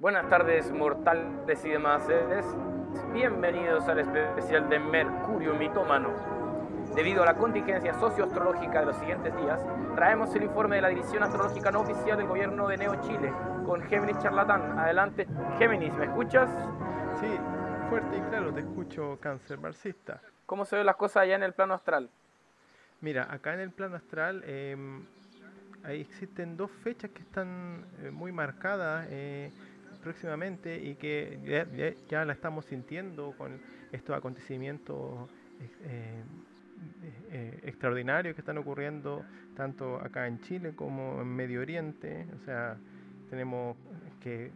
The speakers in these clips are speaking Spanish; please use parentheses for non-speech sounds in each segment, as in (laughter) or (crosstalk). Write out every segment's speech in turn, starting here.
Buenas tardes, mortales y demás. Bienvenidos al especial de Mercurio Mitómano. Debido a la contingencia socioastrológica de los siguientes días, traemos el informe de la División Astrológica No Oficial del Gobierno de Neo Chile con Géminis Charlatán. Adelante, Géminis, ¿me escuchas? Sí, fuerte y claro, te escucho, cáncer marxista. ¿Cómo se ven las cosas allá en el plano astral? Mira, acá en el plano astral em, ahí existen dos fechas que están eh, muy marcadas. Eh, próximamente y que ya, la estamos sintiendo con estos acontecimientos eh, eh, extraordinarios que están ocurriendo tanto acá en Chile como en Medio Oriente. O sea, tenemos que eh,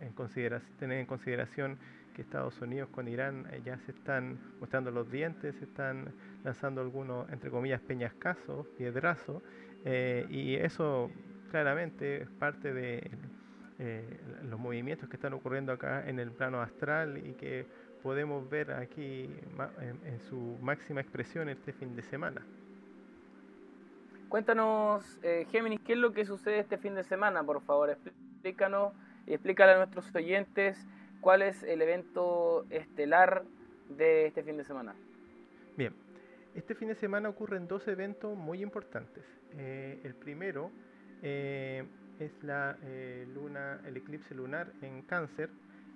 en tener en consideración que Estados Unidos con Irán ya se están mostrando los dientes, se están lanzando algunos, entre comillas, peñascasos, piedrazos, y eso claramente es parte de eh, los movimientos que están ocurriendo acá en el plano astral y que podemos ver aquí en, su máxima expresión este fin de semana. Cuéntanos, eh, Géminis, ¿qué es lo que sucede este fin de semana? Por favor, explícanos y explícale a nuestros oyentes cuál es el evento estelar de este fin de semana. Bien, este fin de semana ocurren dos eventos muy importantes. Eh, el primero eh, es la eh, luna, el eclipse lunar en cáncer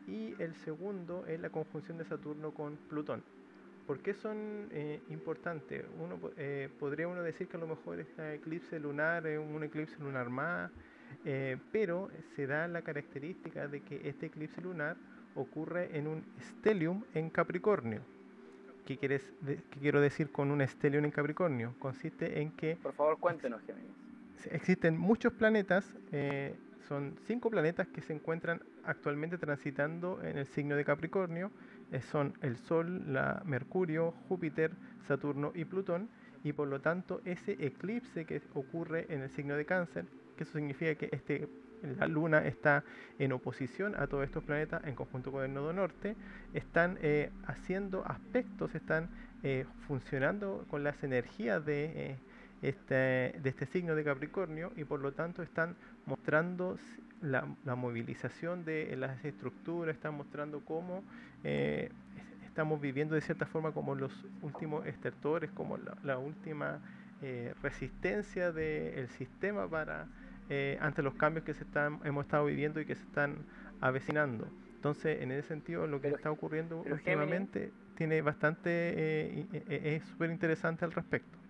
y el segundo es la conjunción de Saturno con Plutón. ¿Por qué son eh, importantes? Uno, eh, podría uno decir que a lo mejor este eclipse lunar es un eclipse lunar más, pero se da la característica de que este eclipse lunar ocurre en un stellium en Capricornio. ¿Qué, quieres ¿Qué quiero decir con un stellium en Capricornio? Consiste en que... Por favor, cuéntenos, Géminis existen muchos planetas, eh, son cinco planetas que se encuentran actualmente transitando en el signo de Capricornio, eh, son el Sol, la Mercurio, Júpiter, Saturno y Plutón, y por lo tanto ese eclipse que ocurre en el signo de Cáncer, que eso significa que este, la Luna está en oposición a todos estos planetas en conjunto con el nodo norte, están eh, haciendo aspectos, están funcionando con las energías de este, de este signo de Capricornio y por lo tanto están mostrando la, movilización de las estructuras, están mostrando cómo eh, estamos viviendo de cierta forma como los últimos estertores, como la, última eh, resistencia del sistema para eh, ante los cambios que se están, hemos estado viviendo y que se están avecinando. Entonces, en ese sentido, lo que está ocurriendo últimamente tiene bastante, es súper interesante al respecto.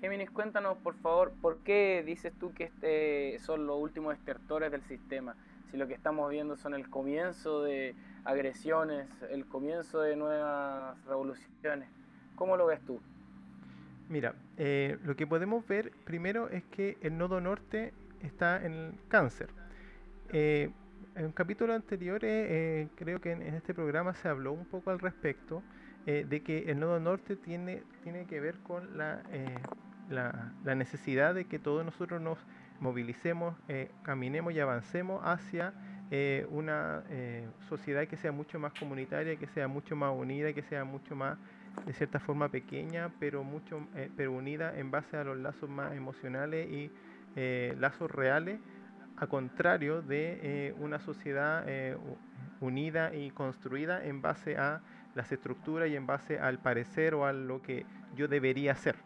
Géminis, cuéntanos por favor, ¿por qué dices tú que este son los últimos estertores del sistema? Si lo que estamos viendo son el comienzo de agresiones, el comienzo de nuevas revoluciones. ¿Cómo lo ves tú? Mira, eh, lo que podemos ver primero es que el nodo norte está en cáncer. Eh, en un capítulo anterior, eh, creo que en, este programa se habló un poco al respecto de que el nodo norte tiene, tiene que ver con la la, necesidad de que todos nosotros nos movilicemos, eh, caminemos y avancemos hacia eh, una eh, sociedad que sea mucho más comunitaria, que sea mucho más unida, que sea mucho más, de cierta forma, pequeña, pero, mucho, pero unida en base a los lazos más emocionales y lazos reales, a contrario de una sociedad unida y construida en base a las estructuras y en base al parecer o a lo que yo debería ser.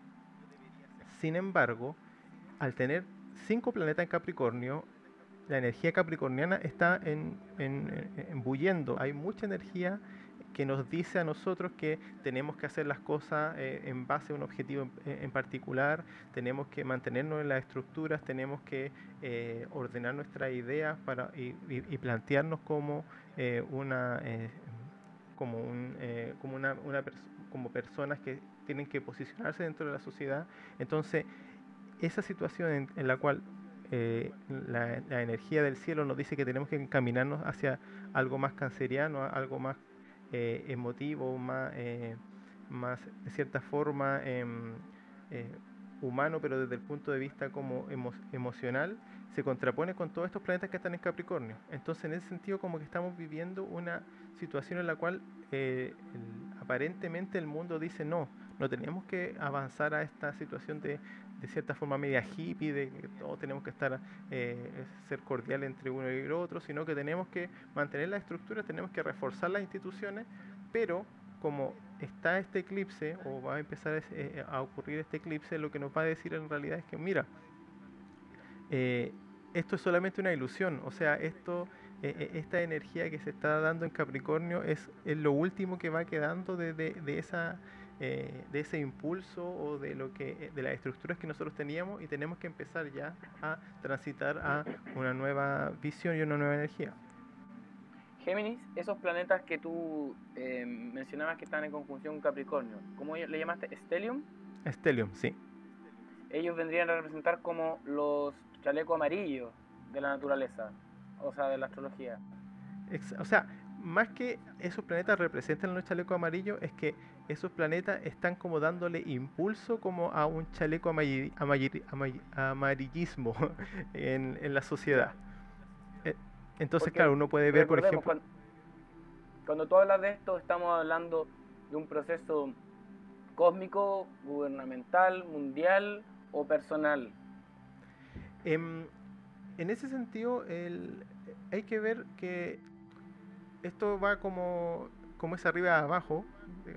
Sin embargo, al tener cinco planetas en Capricornio, la energía capricorniana está en, en, Hay mucha energía que nos dice a nosotros que tenemos que hacer las cosas eh, en base a un objetivo en, particular, tenemos que mantenernos en las estructuras, tenemos que eh, ordenar nuestras ideas para, y, plantearnos como eh, una como un, como una como personas que tienen que posicionarse dentro de la sociedad. Entonces, esa situación en, la cual eh, la, energía del cielo nos dice que tenemos que encaminarnos hacia algo más canceriano, algo más eh, emotivo, más, eh, más de cierta forma em, humano, pero desde el punto de vista como emocional, se contrapone con todos estos planetas que están en Capricornio. Entonces, en ese sentido, como que estamos viviendo una situación en la cual aparentemente el mundo dice no, no tenemos que avanzar a esta situación de, de cierta forma media hippie, de que todos tenemos que estar, eh, ser cordial entre uno y el otro, sino que tenemos que mantener la estructura, tenemos que reforzar las instituciones, pero como está este eclipse, o va a empezar eh, a ocurrir este eclipse, lo que nos va a decir en realidad es que, mira, eh, esto es solamente una ilusión, o sea, esto, esta energía que se está dando en Capricornio es, lo último que va quedando de, de esa eh, de ese impulso o de lo que de las estructuras que nosotros teníamos y tenemos que empezar ya a transitar a una nueva visión y una nueva energía. Géminis, esos planetas que tú eh, mencionabas que están en conjunción con Capricornio, ¿cómo le llamaste? ¿Stellium? Stellium, sí. Ellos vendrían a representar como los chalecos amarillos de la naturaleza, o sea, de la astrología. o sea, más que esos planetas representan los chalecos amarillos, es que esos planetas están como dándole impulso como a un chaleco amarillismo (laughs) en, la sociedad. Eh, entonces, claro, uno puede ver, por ejemplo... Cuando, cuando tú hablas de esto, estamos hablando de un proceso cósmico, gubernamental, mundial o personal. En, en ese sentido, hay que ver que esto va como, como es arriba abajo,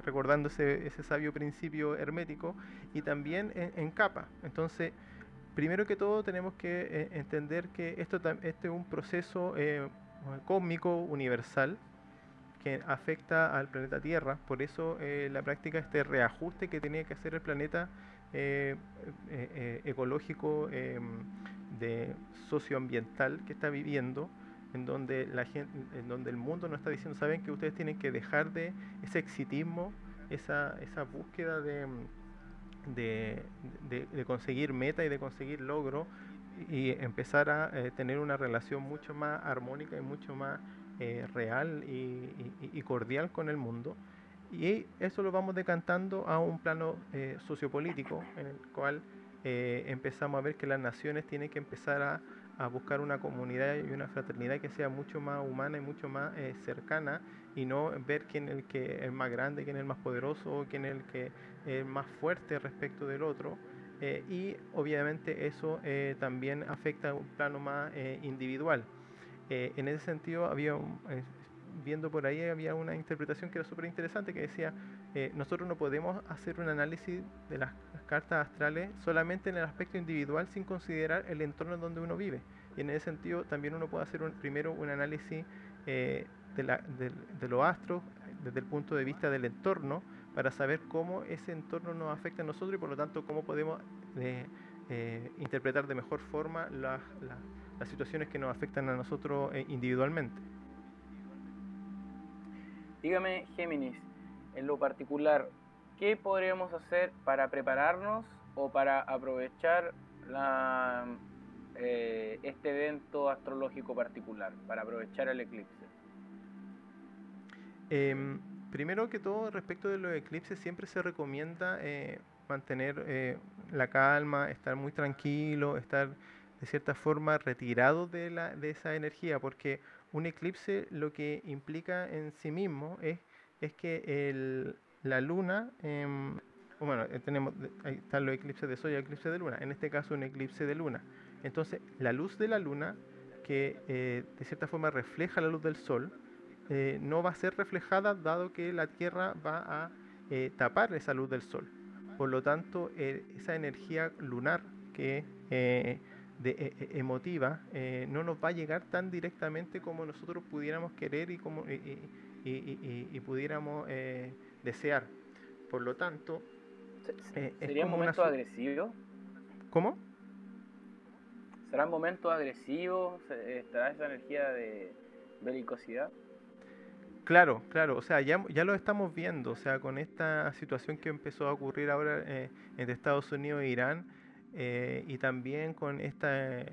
recordando ese, sabio principio hermético, y también en, capa. Entonces, primero que todo tenemos que eh, entender que esto este es un proceso eh, cósmico universal que afecta al planeta Tierra, por eso eh, la práctica este reajuste que tenía que hacer el planeta ecológico de socioambiental que está viviendo, en donde la en donde el mundo nos está diciendo, saben que ustedes tienen que dejar de ese exitismo, esa, esa búsqueda de, de, conseguir meta y de conseguir logro y empezar a eh, tener una relación mucho más armónica y mucho más eh, real y, cordial con el mundo. Y eso lo vamos decantando a un plano eh, sociopolítico en el cual empezamos a ver que las naciones tienen que empezar a a buscar una comunidad y una fraternidad que sea mucho más humana y mucho más eh, cercana y no ver quién es el que es más grande, quién es el más poderoso quién es el que es más fuerte respecto del otro. Eh, y obviamente eso eh, también afecta a un plano más individual. en ese sentido, había viendo por ahí había una interpretación que era súper interesante que decía, nosotros no podemos hacer un análisis de las cartas astrales solamente en el aspecto individual sin considerar el entorno en donde uno vive. Y en ese sentido también uno puede hacer primero un análisis eh, de, la, de, los astros desde el punto de vista del entorno para saber cómo ese entorno nos afecta a nosotros y por lo tanto cómo podemos eh, eh, interpretar de mejor forma las situaciones que nos afectan a nosotros individualmente. Dígame, Géminis, en lo particular, ¿qué podríamos hacer para prepararnos o para aprovechar eh, este evento astrológico particular, para aprovechar el eclipse? Em, primero que todo, respecto de los eclipses, siempre se recomienda eh, mantener eh, la calma, estar muy tranquilo, estar de cierta forma retirado de, de esa energía, porque un eclipse lo que implica en sí mismo es, es que el, la luna, em, bueno, eh, tenemos, ahí están los eclipses de sol y eclipse de luna, en este caso un eclipse de luna. Entonces, la luz de la luna, que eh, de cierta forma refleja la luz del sol, eh, no va a ser reflejada dado que la Tierra va a tapar esa luz del sol. Por lo tanto, esa energía lunar que de, emotiva no nos va a llegar tan directamente como nosotros pudiéramos querer y como pudiéramos desear. Por lo tanto, eh, ¿sería un momento agresivo? ¿Cómo? ¿Será un momento agresivo? ¿Estará esa energía de belicosidad? Claro, claro, o sea, ya, ya lo estamos viendo, o sea, con esta situación que empezó a ocurrir ahora eh, entre Estados Unidos e Irán, eh, y también con esta,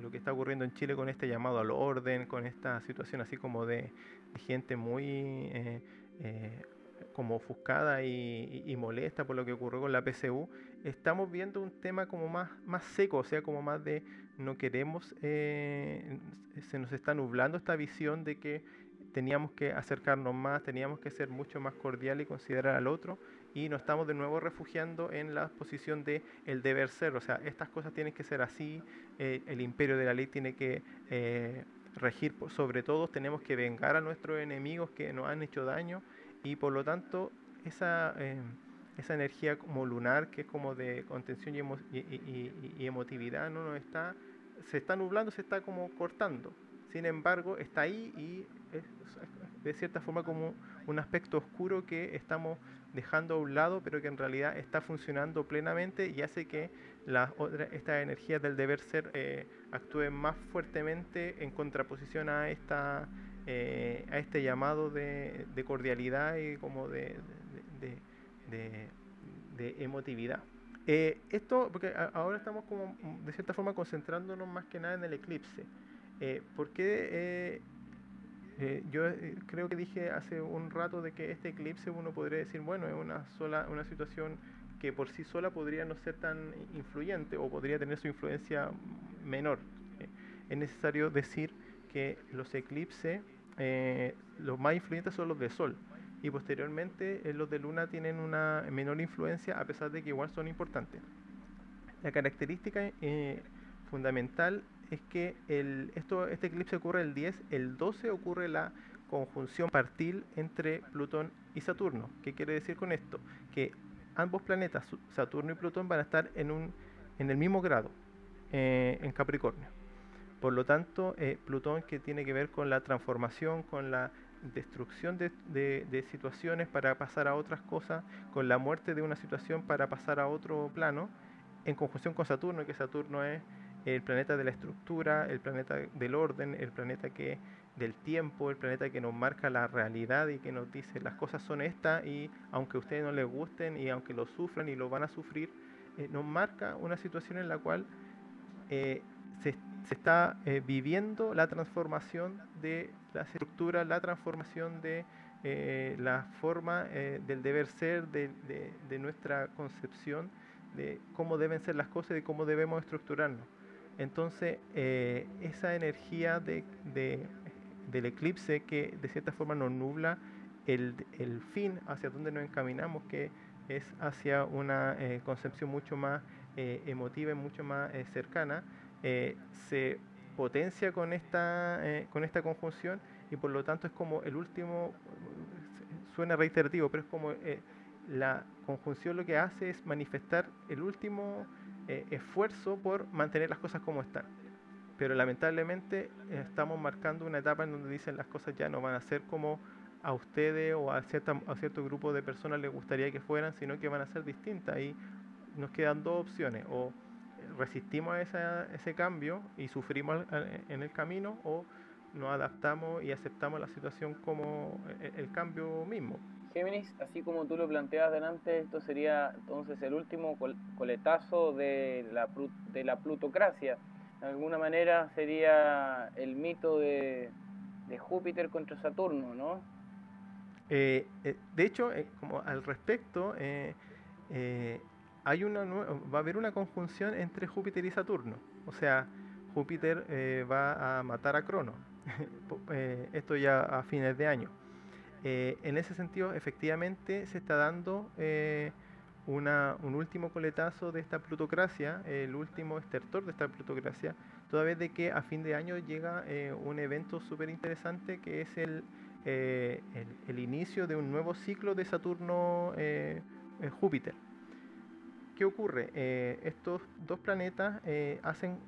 lo que está ocurriendo en Chile con este llamado al orden, con esta situación así como de, gente muy como ofuscada y, molesta por lo que ocurrió con la PCU, estamos viendo un tema como más, más seco, o sea, como más de no queremos, eh, se nos está nublando esta visión de que teníamos que acercarnos más, teníamos que ser mucho más cordial y considerar al otro y nos estamos de nuevo refugiando en la posición de el deber ser, o sea, estas cosas tienen que ser así, eh, el imperio de la ley tiene que eh, regir sobre todos, tenemos que vengar a nuestros enemigos que nos han hecho daño y por lo tanto esa, eh, esa energía como lunar que es como de contención y, emotividad no nos está, se está nublando, se está como cortando. Sin embargo, está ahí y es de cierta forma como un aspecto oscuro que estamos dejando a un lado, pero que en realidad está funcionando plenamente y hace que estas energías del deber ser eh, actúen más fuertemente en contraposición a esta eh, a este llamado de, cordialidad y como de, de, emotividad. Eh, esto, porque ahora estamos como de cierta forma concentrándonos más que nada en el eclipse. ¿Por qué eh, yo eh, creo que dije hace un rato de que este eclipse uno podría decir, bueno, es una sola una situación que por sí sola podría no ser tan influyente o podría tener su influencia menor. Eh, es necesario decir que los eclipses, los más influyentes son los de Sol y posteriormente los de Luna tienen una menor influencia a pesar de que igual son importantes. La característica fundamental es que el, esto, este eclipse ocurre el 10, el 12 ocurre la conjunción partil entre Plutón y Saturno. ¿Qué quiere decir con esto? Que ambos planetas, Saturno y Plutón, van a estar en, un, en el mismo grado, eh, en Capricornio. Por lo tanto, eh, Plutón que tiene que ver con la transformación, con la destrucción de, de, situaciones para pasar a otras cosas, con la muerte de una situación para pasar a otro plano, en conjunción con Saturno, que Saturno es el planeta de la estructura, el planeta del orden, el planeta que del tiempo, el planeta que nos marca la realidad y que nos dice las cosas son estas y aunque a ustedes no les gusten y aunque lo sufran y lo van a sufrir, eh, nos marca una situación en la cual eh, se, está eh, viviendo la transformación de las estructuras, la transformación de la forma del deber ser, de, de nuestra concepción de cómo deben ser las cosas y de cómo debemos estructurarnos. Entonces, eh, esa energía de, del eclipse que de cierta forma nos nubla el, fin hacia donde nos encaminamos, que es hacia una eh, concepción mucho más eh, emotiva y mucho más cercana, se potencia con esta, con esta conjunción y por lo tanto es como el último, suena reiterativo, pero es como la conjunción lo que hace es manifestar el último eh, esfuerzo por mantener las cosas como están. Pero lamentablemente eh, estamos marcando una etapa en donde dicen las cosas ya no van a ser como a ustedes o a, cierta, a cierto grupo de personas les gustaría que fueran, sino que van a ser distintas. Y nos quedan dos opciones, o resistimos a ese cambio y sufrimos en el camino, o nos adaptamos y aceptamos la situación como eh, el cambio mismo. Géminis, así como tú lo planteabas delante, esto sería entonces el último coletazo de la, plutocracia. De alguna manera sería el mito de, Júpiter contra Saturno, ¿no? Eh, eh, de hecho, eh, como al respecto, hay una va a haber una conjunción entre Júpiter y Saturno. O sea, Júpiter va a matar a Crono. (laughs) esto ya a fines de año. Eh, en ese sentido, efectivamente, se está dando eh, un último coletazo de esta plutocracia, el último estertor de esta plutocracia, toda vez de que a fin de año llega eh, un evento súper interesante que es el, inicio de un nuevo ciclo de Saturno-Júpiter. ¿Qué ocurre? estos dos planetas hacen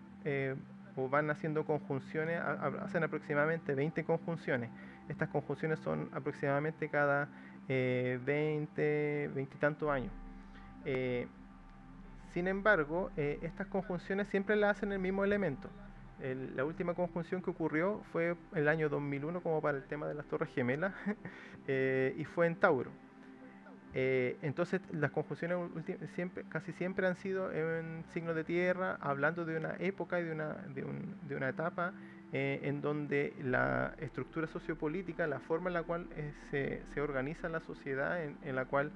o van haciendo conjunciones, hacen aproximadamente 20 conjunciones estas conjunciones son aproximadamente cada 20, eh, 20 y tantos años. Eh, sin embargo, eh, estas conjunciones siempre las hacen el mismo elemento. la última conjunción que ocurrió fue el año 2001 como para el tema de las Torres Gemelas (laughs) y fue en Tauro. entonces las conjunciones siempre, casi siempre han sido en signos de tierra, hablando de una época y de una, de, de una etapa eh, en donde la estructura sociopolítica, la forma en la cual eh, se, organiza la sociedad, en, la cual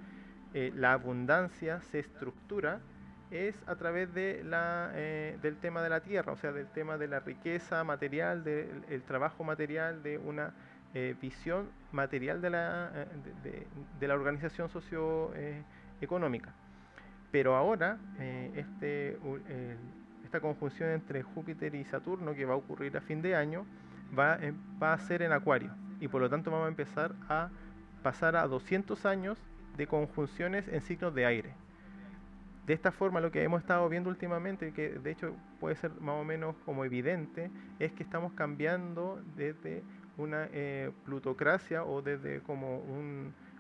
eh, la abundancia se estructura, es a través de la, del tema de la tierra, o sea, del tema de la riqueza material, del trabajo material, de una visión material de la, de, la organización socioeconómica. Pero ahora, este, esta conjunción entre Júpiter y Saturno, que va a ocurrir a fin de año, va, va a ser en Acuario. Y por lo tanto vamos a empezar a pasar a 200 años de conjunciones en signos de aire. De esta forma lo que hemos estado viendo últimamente, que de hecho puede ser más o menos como evidente, es que estamos cambiando desde una eh, plutocracia o desde como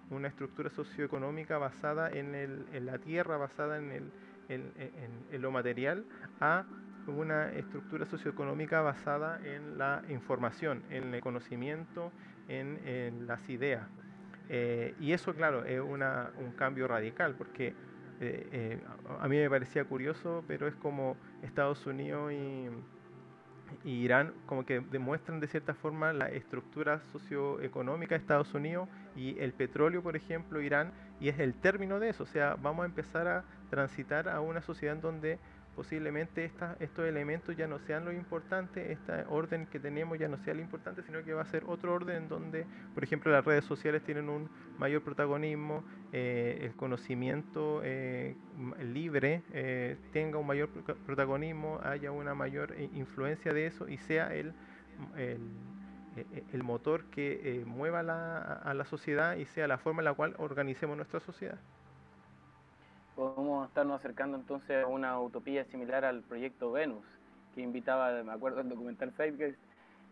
una estructura socioeconómica basada en, el, en, la tierra, basada en, el, en, lo material, a una estructura socioeconómica basada en la información, en el conocimiento, en, las ideas. Eh, y eso, claro, es una, un cambio radical, porque eh, eh, a mí me parecía curioso, pero es como Estados Unidos y, Irán como que demuestran de cierta forma la estructura socioeconómica de Estados Unidos y el petróleo, por ejemplo, Irán, y es el término de eso, o sea, vamos a empezar a transitar a una sociedad donde posiblemente estos elementos ya no sean lo importante, este orden que tenemos ya no sea lo importante, sino que va a ser otro orden en donde, por ejemplo, las redes sociales tienen un mayor protagonismo, eh, el conocimiento eh, libre eh, tenga un mayor protagonismo, haya una mayor influencia de eso y sea el, el, motor que mueva a la sociedad y sea la forma en la cual organicemos nuestra sociedad podemos estarnos acercando entonces a una utopía similar al proyecto Venus, que invitaba, me acuerdo del documental Fake,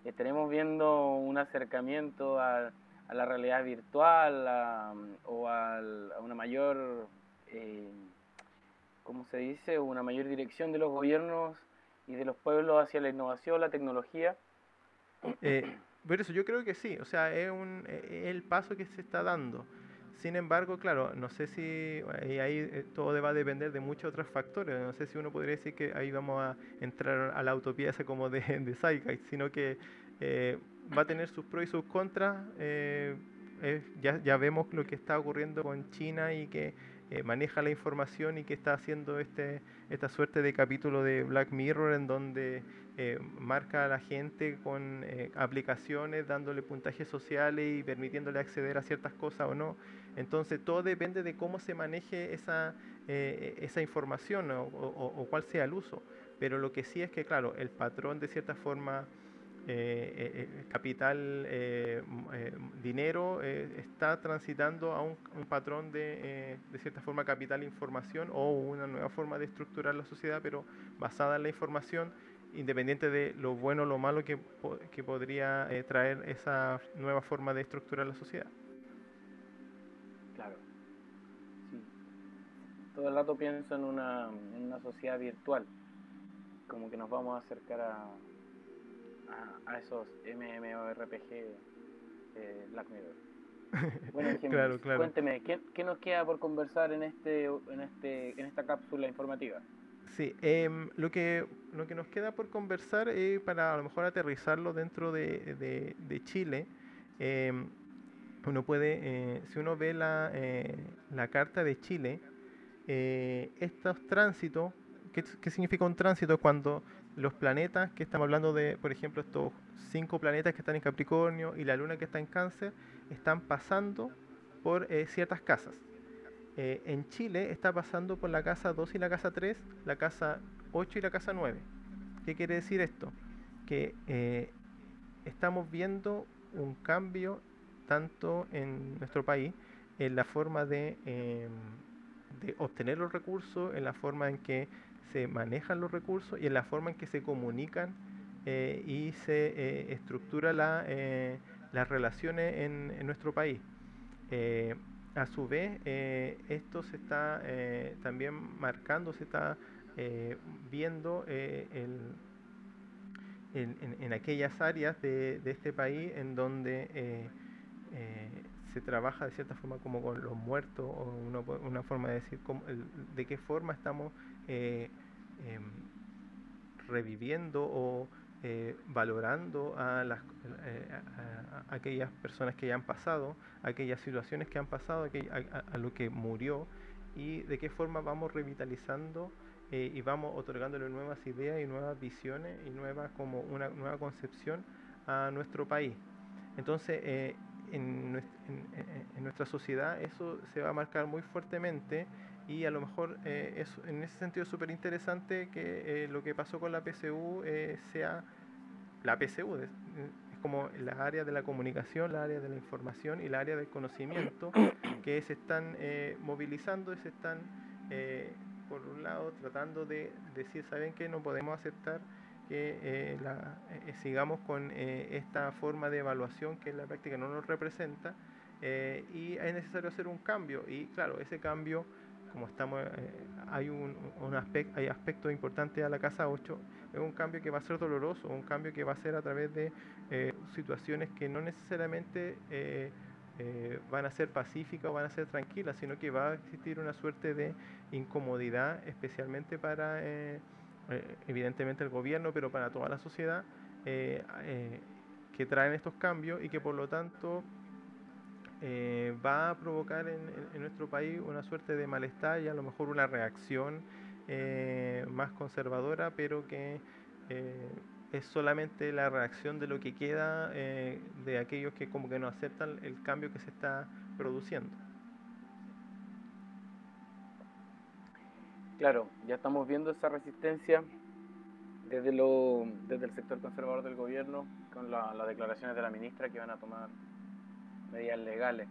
estaremos viendo un acercamiento a, la realidad virtual o a, una mayor, eh, ¿cómo se dice?, una mayor dirección de los gobiernos y de los pueblos hacia la innovación, la tecnología. Eh, por eso yo creo que sí, o sea, es, un, es el paso que se está dando. Sin embargo, claro, no sé si ahí eh, todo va a depender de muchos otros factores. No sé si uno podría decir que ahí vamos a entrar a la utopía esa como de, (laughs) de sino que eh, va a tener sus pros y sus contras. Eh, ya, ya vemos lo que está ocurriendo con China y que maneja la información y que está haciendo este, esta suerte de capítulo de Black Mirror en donde marca a la gente con aplicaciones, dándole puntajes sociales y permitiéndole acceder a ciertas cosas o no. Entonces todo depende de cómo se maneje esa, eh, esa información o, cuál sea el uso. Pero lo que sí es que, claro, el patrón de cierta forma, eh, eh, capital, dinero, está transitando a un, patrón de, cierta forma, capital información o una nueva forma de estructurar la sociedad, pero basada en la información independiente de lo bueno o lo malo que, que podría traer esa nueva forma de estructurar la sociedad. Todo el rato pienso en una, en una sociedad virtual, como que nos vamos a acercar a, a, esos MMORPG eh, Black Mirror. (laughs) Bueno, claro, claro. cuénteme, ¿qué, ¿qué, nos queda por conversar en este, en este, en esta cápsula informativa? Sí, em, lo que lo que nos queda por conversar es para a lo mejor aterrizarlo dentro de, de, de Chile. Em, uno puede, eh, si uno ve la, eh, la carta de Chile, eh, estos tránsitos, ¿qué, significa un tránsito? Cuando los planetas, que estamos hablando de, por ejemplo, estos cinco planetas que están en Capricornio y la Luna que está en Cáncer, están pasando por ciertas casas. En Chile está pasando por la casa 2 y la casa 3, la casa 8 y la casa 9. ¿Qué quiere decir esto? Que estamos viendo un cambio tanto en nuestro país en la forma de em, de obtener los recursos, en la forma en que se manejan los recursos y en la forma en que se comunican eh, y se eh, estructura la, eh, las relaciones en, nuestro país. a su vez, esto se está también marcando, se está viendo en, aquellas áreas de, de, este país en donde se trabaja de cierta forma como con los muertos o una, forma de decir cómo, de qué forma estamos eh, em, reviviendo o eh, valorando a, las, eh, aquellas personas que ya han pasado, aquellas situaciones que han pasado, a, lo que murió y de qué forma vamos revitalizando y vamos otorgándole nuevas ideas y nuevas visiones y nuevas como una nueva concepción a nuestro país. Entonces, eh, en, nuestra sociedad eso se va a marcar muy fuertemente y a lo mejor eh, es en ese sentido súper interesante que lo que pasó con la PSU sea la PSU, es, como la área de la comunicación, la área de la información y la área del conocimiento (coughs) que se están movilizando y se están eh, por un lado, tratando de decir, ¿saben que No podemos aceptar que eh, eh, sigamos con esta forma de evaluación que en la práctica no nos representa y es necesario hacer un cambio. Y claro, ese cambio, como estamos, hay un, aspecto, hay aspectos importantes a la casa 8, es un cambio que va a ser doloroso, un cambio que va a ser a través de situaciones que no necesariamente eh, van a ser pacíficas o van a ser tranquilas, sino que va a existir una suerte de incomodidad, especialmente para, eh, eh, evidentemente, el gobierno, pero para toda la sociedad, que traen estos cambios y que por lo tanto va a provocar en, nuestro país una suerte de malestar y a lo mejor una reacción más conservadora, pero que es solamente la reacción de lo que queda eh, de aquellos que como que no aceptan el cambio que se está produciendo. Claro, ya estamos viendo esa resistencia desde, lo, desde el sector conservador del gobierno con las declaraciones de la ministra que van a tomar medidas legales.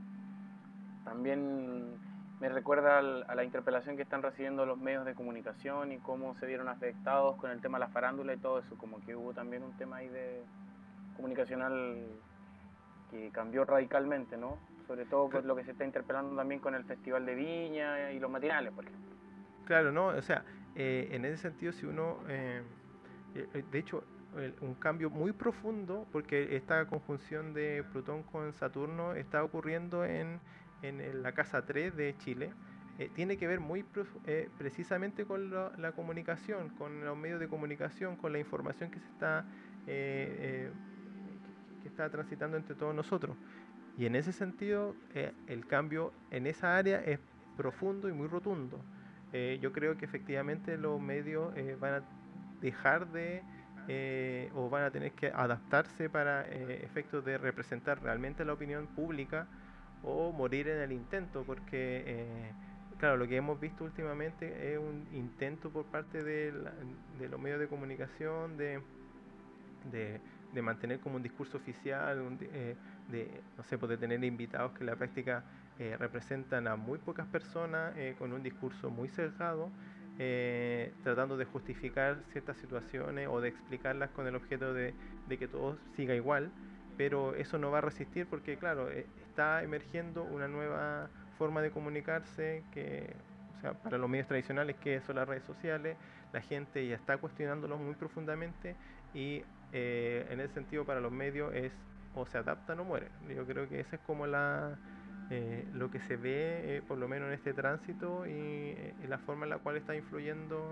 También me recuerda a la interpelación que están recibiendo los medios de comunicación y cómo se vieron afectados con el tema de la farándula y todo eso, como que hubo también un tema ahí de comunicacional que cambió radicalmente, ¿no? Sobre todo por lo que se está interpelando también con el Festival de Viña y los matinales, por ejemplo. Claro, ¿no? O sea, eh, en ese sentido, si uno, eh, eh, de hecho, un cambio muy profundo, porque esta conjunción de Plutón con Saturno está ocurriendo en en la Casa 3 de Chile, eh, tiene que ver muy eh, precisamente con la comunicación, con los medios de comunicación, con la información que se está, eh, que, está transitando entre todos nosotros. Y en ese sentido, el cambio en esa área es profundo y muy rotundo. Yo creo que efectivamente los medios van a dejar de o van a tener que adaptarse para efectos de representar realmente la opinión pública o morir en el intento, porque eh, claro, lo que hemos visto últimamente es un intento por parte de, los medios de comunicación de, de, mantener como un discurso oficial, eh, de, no sé, pues tener invitados que en la práctica eh, representan a muy pocas personas con un discurso muy cerrado. tratando de justificar ciertas situaciones o de explicarlas con el objeto de, de que todo siga igual, pero eso no va a resistir porque, claro, está emergiendo una nueva forma de comunicarse que, o sea, para los medios tradicionales que son las redes sociales, la gente ya está cuestionándolos muy profundamente y eh, en ese sentido para los medios es o se adaptan o mueren. Yo creo que esa es como la eh, lo que se ve, eh, por lo menos en este tránsito y, la forma en la cual está influyendo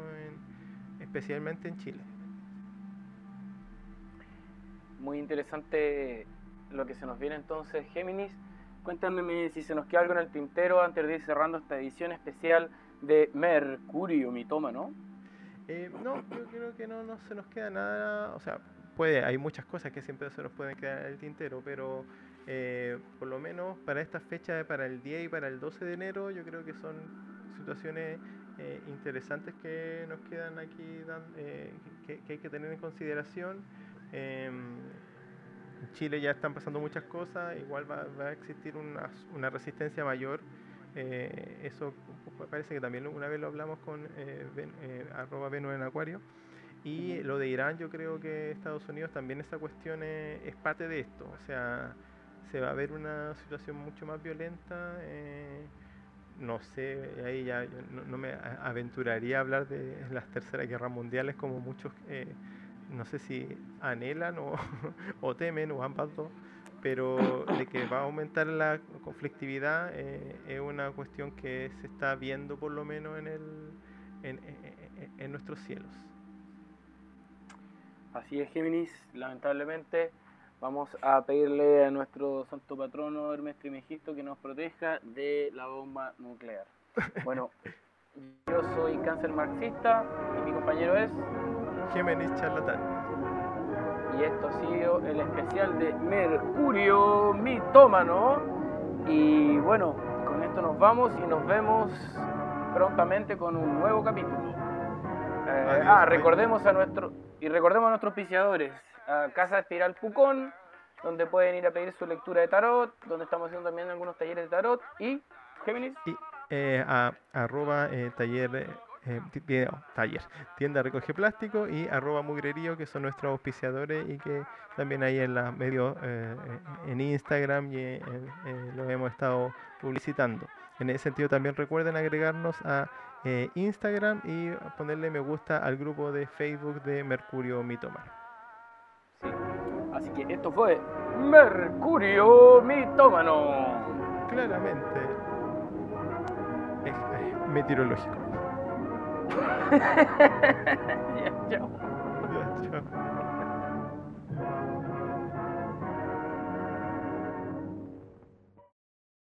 especialmente en Chile. Muy interesante lo que se nos viene entonces, Géminis. Cuéntame si se nos queda algo en el tintero antes de ir cerrando esta edición especial de Mercurio Mitómano. Eh, no, yo creo que no, no se nos queda nada. O sea, puede, hay muchas cosas que siempre se nos pueden quedar en el tintero, pero eh, por lo menos para esta fecha, para el 10 y para el 12 de enero, yo creo que son situaciones eh, interesantes que nos quedan aquí, eh, que, que, hay que tener en consideración. Em, en Chile ya están pasando muchas cosas, igual va, a existir una, una resistencia mayor. Eh, eso parece que también una vez lo hablamos con eh, eh arroba Venus en Acuario. Y lo de Irán, yo creo que Estados Unidos también esa cuestión es, parte de esto. O sea, se va a ver una situación mucho más violenta. Eh, no sé, ahí ya no, no, me aventuraría a hablar de las terceras guerras mundiales como muchos no sé si anhelan (laughs) o, temen o ambas dos, pero de que va a aumentar la conflictividad eh, es una cuestión que se está viendo por lo menos en, el, en, nuestros cielos. Así es, Géminis, lamentablemente vamos a pedirle a nuestro santo patrono Hermes Trimegisto que nos proteja de la bomba nuclear. (laughs) Bueno, yo soy cáncer marxista y mi compañero es Géminis charlatán. Y esto ha sido el especial de Mercurio Mitómano. Y bueno, con esto nos vamos y nos vemos prontamente con un nuevo capítulo. Eh, ah, recordemos a nuestro y recordemos a nuestros piciadores, a Casa Espiral Pucón, donde pueden ir a pedir su lectura de tarot, donde estamos haciendo también algunos talleres de tarot y Géminis. Y eh, a arroba eh, taller eh, taller, tienda recoge plástico y arroba mugrerío que son nuestros auspiciadores y que también ahí en la medios eh, en Instagram y lo hemos estado publicitando. En ese sentido también recuerden agregarnos a Instagram y ponerle me gusta al grupo de Facebook de Mercurio Mitómano. Sí. Así que esto fue Mercurio Mitómano. Claramente. Es, meteorológico. (laughs) ya, chao. Ya, chao.